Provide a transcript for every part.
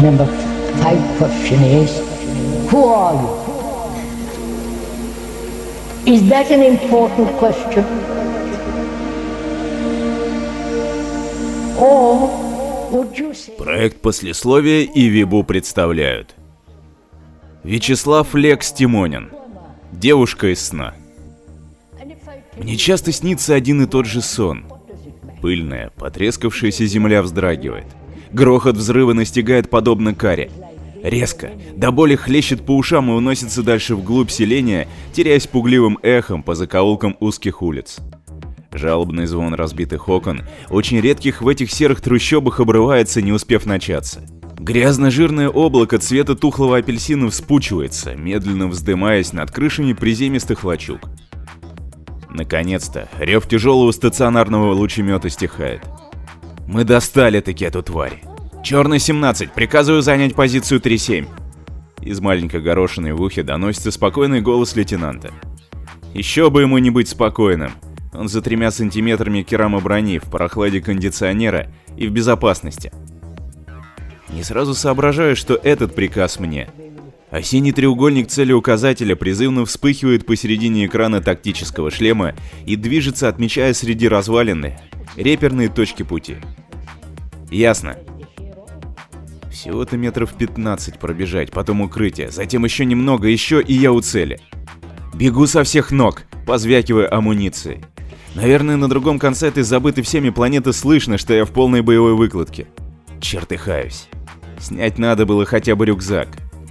Number five question is, who are you? Is that an important question? Проект послесловия и Вибу представляют. Вячеслав Лекс Тимонин. Девушка из сна. Мне часто снится один и тот же сон. Пыльная, потрескавшаяся земля вздрагивает. Грохот взрыва настигает подобно каре. Резко, до боли хлещет по ушам и уносится дальше вглубь селения, теряясь пугливым эхом по закоулкам узких улиц. Жалобный звон разбитых окон, очень редких в этих серых трущобах обрывается, не успев начаться. Грязно-жирное облако цвета тухлого апельсина вспучивается, медленно вздымаясь над крышами приземистых лачуг. Наконец-то, рев тяжелого стационарного лучемета стихает. Мы достали таки эту тварь. Черный 17, приказываю занять позицию 3-7. Из маленькой горошины в ухе доносится спокойный голос лейтенанта. Еще бы ему не быть спокойным. Он за тремя сантиметрами керамоброни, в прохладе кондиционера и в безопасности. Не сразу соображаю, что этот приказ мне. А синий треугольник целеуказателя призывно вспыхивает посередине экрана тактического шлема и движется, отмечая среди развалины реперные точки пути. Ясно. Всего-то метров 15 пробежать, потом укрытие, затем еще немного, еще и я у цели. Бегу со всех ног, позвякивая амуницией. Наверное, на другом конце этой забытой всеми планеты слышно, что я в полной боевой выкладке. Чертыхаюсь. Снять надо было хотя бы рюкзак.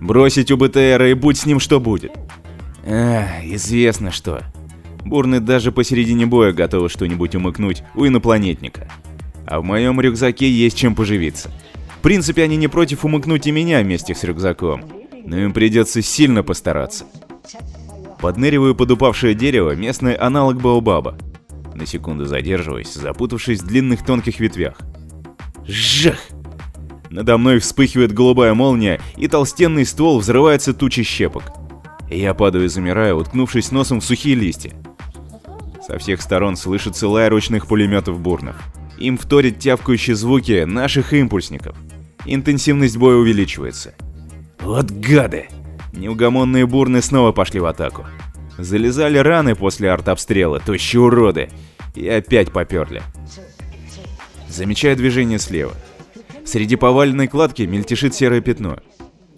Бросить у БТРа и будь с ним что будет. Эх, известно что. Бурны даже посередине боя готовы что-нибудь умыкнуть у инопланетника. А в моем рюкзаке есть чем поживиться. В принципе, они не против умыкнуть и меня вместе с рюкзаком. Но им придется сильно постараться. Подныриваю под упавшее дерево, местный аналог Баобаба. На секунду задерживаюсь, запутавшись в длинных тонких ветвях. Жах! Надо мной вспыхивает голубая молния, и толстенный ствол взрывается тучей щепок. Я падаю и замираю, уткнувшись носом в сухие листья. Со всех сторон слышится лай ручных пулеметов бурнов. Им вторят тявкающие звуки наших импульсников. Интенсивность боя увеличивается. Вот гады! Неугомонные бурны снова пошли в атаку. Залезали раны после артобстрела, тощие уроды. И опять поперли. Замечаю движение слева. Среди поваленной кладки мельтешит серое пятно.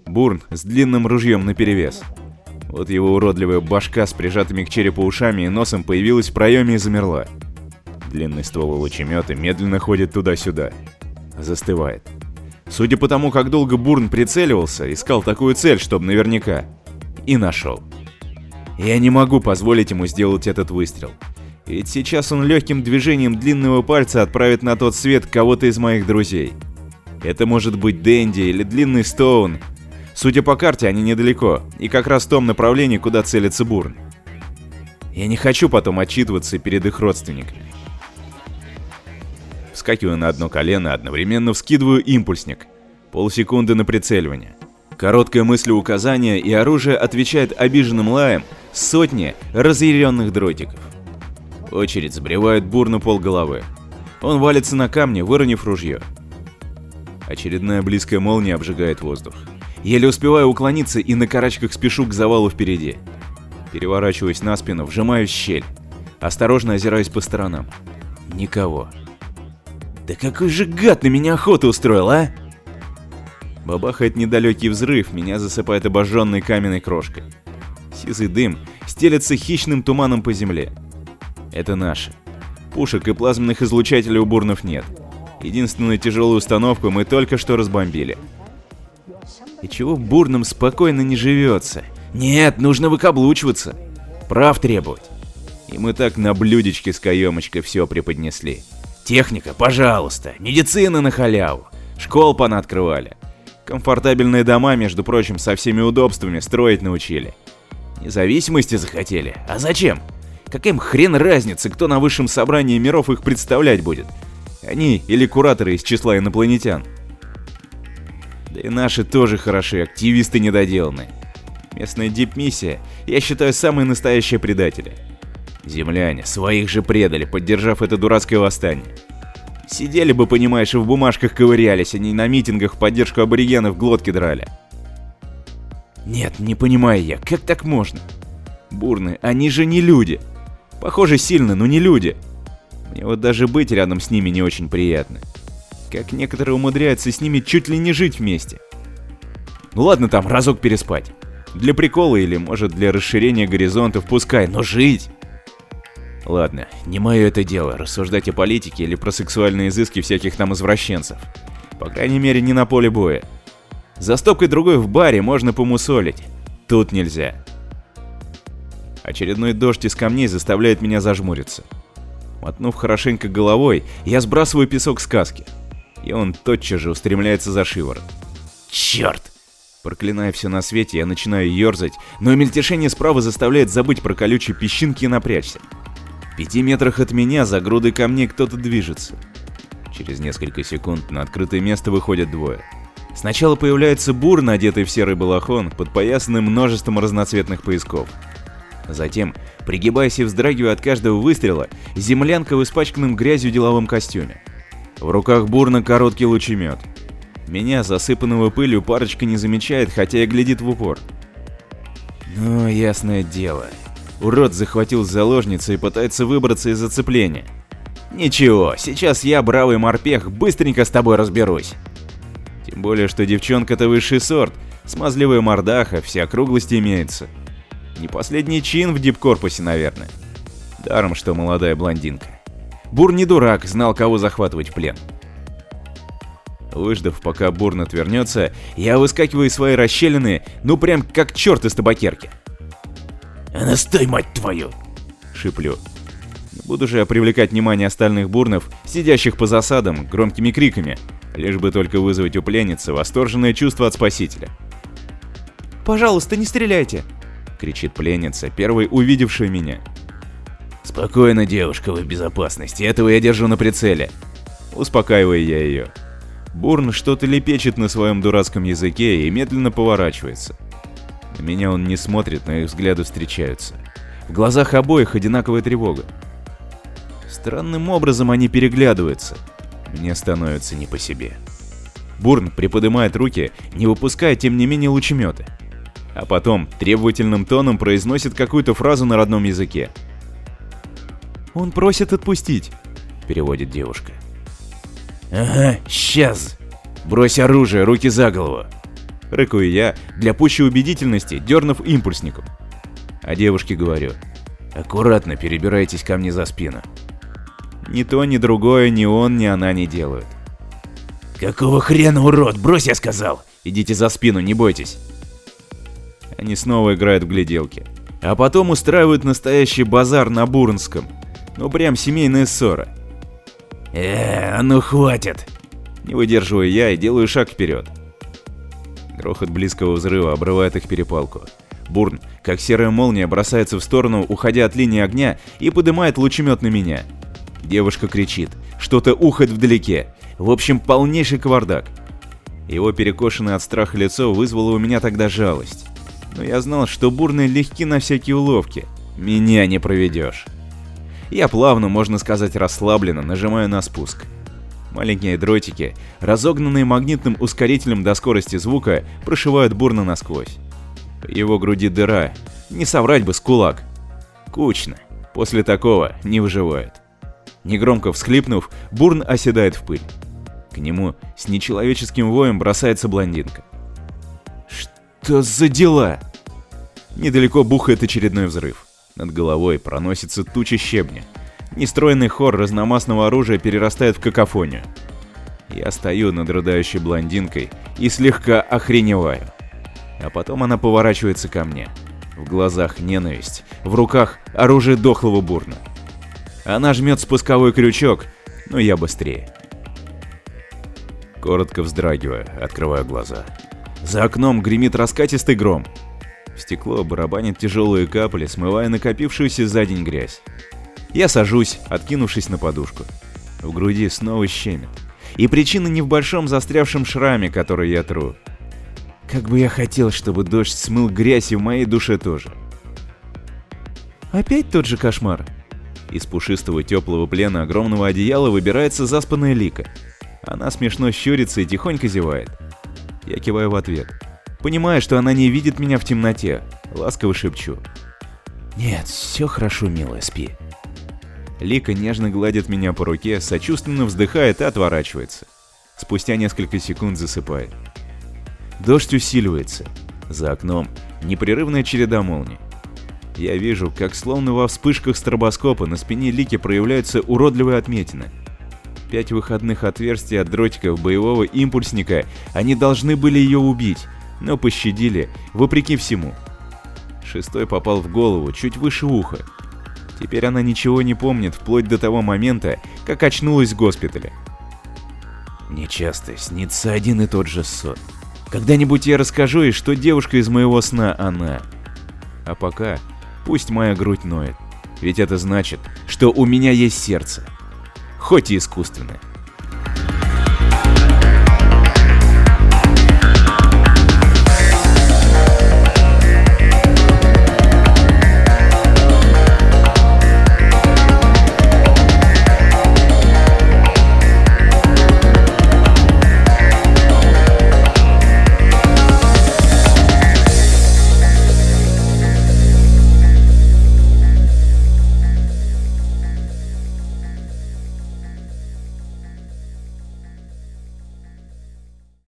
Бурн с длинным ружьем наперевес. Вот его уродливая башка с прижатыми к черепу ушами и носом появилась в проеме и замерла. Длинный ствол лучемета медленно ходит туда-сюда. Застывает. Судя по тому, как долго Бурн прицеливался, искал такую цель, чтобы наверняка. И нашел. Я не могу позволить ему сделать этот выстрел. Ведь сейчас он легким движением длинного пальца отправит на тот свет кого-то из моих друзей. Это может быть Дэнди или Длинный Стоун. Судя по карте, они недалеко, и как раз в том направлении, куда целится Бурн. Я не хочу потом отчитываться перед их родственниками. Вскакиваю на одно колено, одновременно вскидываю импульсник. Полсекунды на прицеливание. Короткое мыслеуказание, и оружие отвечает обиженным лаем сотни разъяренных дротиков. Очередь сбривает бурно пол головы. Он валится на камне, выронив ружье. Очередная близкая молния обжигает воздух. Еле успеваю уклониться и на карачках спешу к завалу впереди. Переворачиваюсь на спину, вжимаюсь в щель. Осторожно озираюсь по сторонам. Никого. Да какой же гад на меня охоту устроил, а? Бабахает недалекий взрыв, меня засыпает обожженной каменной крошкой. Сизый дым стелется хищным туманом по земле. Это наши. Пушек и плазменных излучателей у бурнов нет. Единственную тяжелую установку мы только что разбомбили. И чего бурным спокойно не живется? Нет, нужно выкаблучиваться. Прав требовать. И мы так на блюдечке с каемочкой все преподнесли. Техника, пожалуйста. Медицина на халяву. Школ понаоткрывали. Комфортабельные дома, между прочим, со всеми удобствами строить научили. Независимости захотели? А зачем? Какая им хрен разница, кто на высшем собрании миров их представлять будет? Они или кураторы из числа инопланетян? Да и наши тоже хороши, активисты недоделанные. Местная дипмиссия, я считаю, самые настоящие предатели. Земляне своих же предали, поддержав это дурацкое восстание. Сидели бы, понимаешь, и в бумажках ковырялись, а не на митингах в поддержку аборигенов глотки драли. Нет, не понимаю я, как так можно? Бурны, они же не люди. Похоже, сильно, но не люди. Мне вот даже быть рядом с ними не очень приятно. Как некоторые умудряются с ними чуть ли не жить вместе. Ну ладно там, разок переспать. Для прикола или, может, для расширения горизонтов, пускай, но жить! Ладно, не мое это дело, рассуждать о политике или про сексуальные изыски всяких там извращенцев. По крайней мере, не на поле боя. За стопкой другой в баре можно помусолить. Тут нельзя. Очередной дождь из камней заставляет меня зажмуриться. Мотнув хорошенько головой, я сбрасываю песок с каски. И он тотчас же устремляется за шиворот. Черт! Проклиная все на свете, я начинаю ерзать, но мельтешение справа заставляет забыть про колючие песчинки и напрячься. В пяти метрах от меня за грудой камней кто-то движется. Через несколько секунд на открытое место выходят двое. Сначала появляется бур, надетый в серый балахон, подпоясанный множеством разноцветных поясков. Затем, пригибаясь и вздрагивая от каждого выстрела, землянка в испачканном грязью деловом костюме. В руках бурно короткий лучемет. Меня, засыпанного пылью, парочка не замечает, хотя и глядит в упор. Ну, ясное дело. Урод захватил заложницу и пытается выбраться из зацепления. Ничего, сейчас я, бравый морпех, быстренько с тобой разберусь. Тем более, что девчонка-то высший сорт, смазливая мордаха, вся округлости имеется. Не последний чин в дипкорпусе, наверное. Даром, что молодая блондинка. Бур не дурак, знал, кого захватывать в плен. Выждав, пока Бурн отвернется, я выскакиваю из своей расщелины, ну прям как черт из табакерки. «А настой, мать твою!» — шиплю. Буду же я привлекать внимание остальных бурнов, сидящих по засадам, громкими криками, лишь бы только вызвать у пленницы восторженное чувство от спасителя. «Пожалуйста, не стреляйте!» — кричит пленница, первой увидевшая меня. «Спокойно, девушка, вы в безопасности, этого я держу на прицеле!» Успокаиваю я ее. Бурн что-то лепечет на своем дурацком языке и медленно поворачивается. На меня он не смотрит, но их взгляды встречаются. В глазах обоих одинаковая тревога. Странным образом они переглядываются. Мне становится не по себе. Бурн приподнимает руки, не выпуская тем не менее лучеметы. А потом требовательным тоном произносит какую-то фразу на родном языке. «Он просит отпустить», — переводит девушка. «Ага, сейчас! Брось оружие, руки за голову!» Рыкаю я, для пущей убедительности, дернув импульсником. А девушке говорю, аккуратно перебирайтесь ко мне за спину. Ни то, ни другое, ни он, ни она не делают. «Какого хрена, урод? Брось, я сказал! Идите за спину, не бойтесь!» Они снова играют в гляделки. А потом устраивают настоящий базар на Бурнском. Ну прям семейная ссора. «Э, ну хватит!» Не выдерживаю я и делаю шаг вперед. Грохот близкого взрыва обрывает их перепалку. Бурн, как серая молния, бросается в сторону, уходя от линии огня, и поднимает лучемет на меня. Девушка кричит, что-то ухает вдалеке. В общем, полнейший кавардак. Его перекошенное от страха лицо вызвало у меня тогда жалость. Но я знал, что бурные легки на всякие уловки. Меня не проведешь. Я плавно, можно сказать расслабленно, нажимаю на спуск. Маленькие дротики, разогнанные магнитным ускорителем до скорости звука, прошивают бурно насквозь. Его груди дыра, не соврать бы с кулак. Кучно. После такого не выживает. Негромко всхлипнув, Бурн оседает в пыль. К нему с нечеловеческим воем бросается блондинка. Что за дела? Недалеко бухает очередной взрыв. Над головой проносится туча щебня. Нестроенный хор разномастного оружия перерастает в какофонию. Я стою над рыдающей блондинкой и слегка охреневаю. А потом она поворачивается ко мне. В глазах ненависть, в руках оружие дохлого бурна. Она жмет спусковой крючок, но я быстрее. Коротко вздрагивая, открываю глаза. За окном гремит раскатистый гром. В стекло барабанят тяжелые капли, смывая накопившуюся за день грязь. Я сажусь, откинувшись на подушку. В груди снова щемит. И причина не в большом застрявшем шраме, который я тру. Как бы я хотел, чтобы дождь смыл грязь и в моей душе тоже. «Опять тот же кошмар?» Из пушистого теплого плена огромного одеяла выбирается заспанная Лика. Она смешно щурится и тихонько зевает. Я киваю в ответ. Понимаю, что она не видит меня в темноте. Ласково шепчу. «Нет, все хорошо, милая, спи». Лика нежно гладит меня по руке, сочувственно вздыхает и отворачивается. Спустя несколько секунд засыпает. Дождь усиливается. За окном непрерывная череда молний. Я вижу, как словно во вспышках стробоскопа на спине Лики проявляются уродливые отметины. Пять выходных отверстий от дротиков боевого импульсника, они должны были ее убить, но пощадили, вопреки всему. Шестой попал в голову, чуть выше уха. Теперь она ничего не помнит, вплоть до того момента, как очнулась в госпитале. Мне часто снится один и тот же сон. Когда-нибудь я расскажу ей, что девушка из моего сна она. А пока пусть моя грудь ноет. Ведь это значит, что у меня есть сердце. Хоть и искусственное.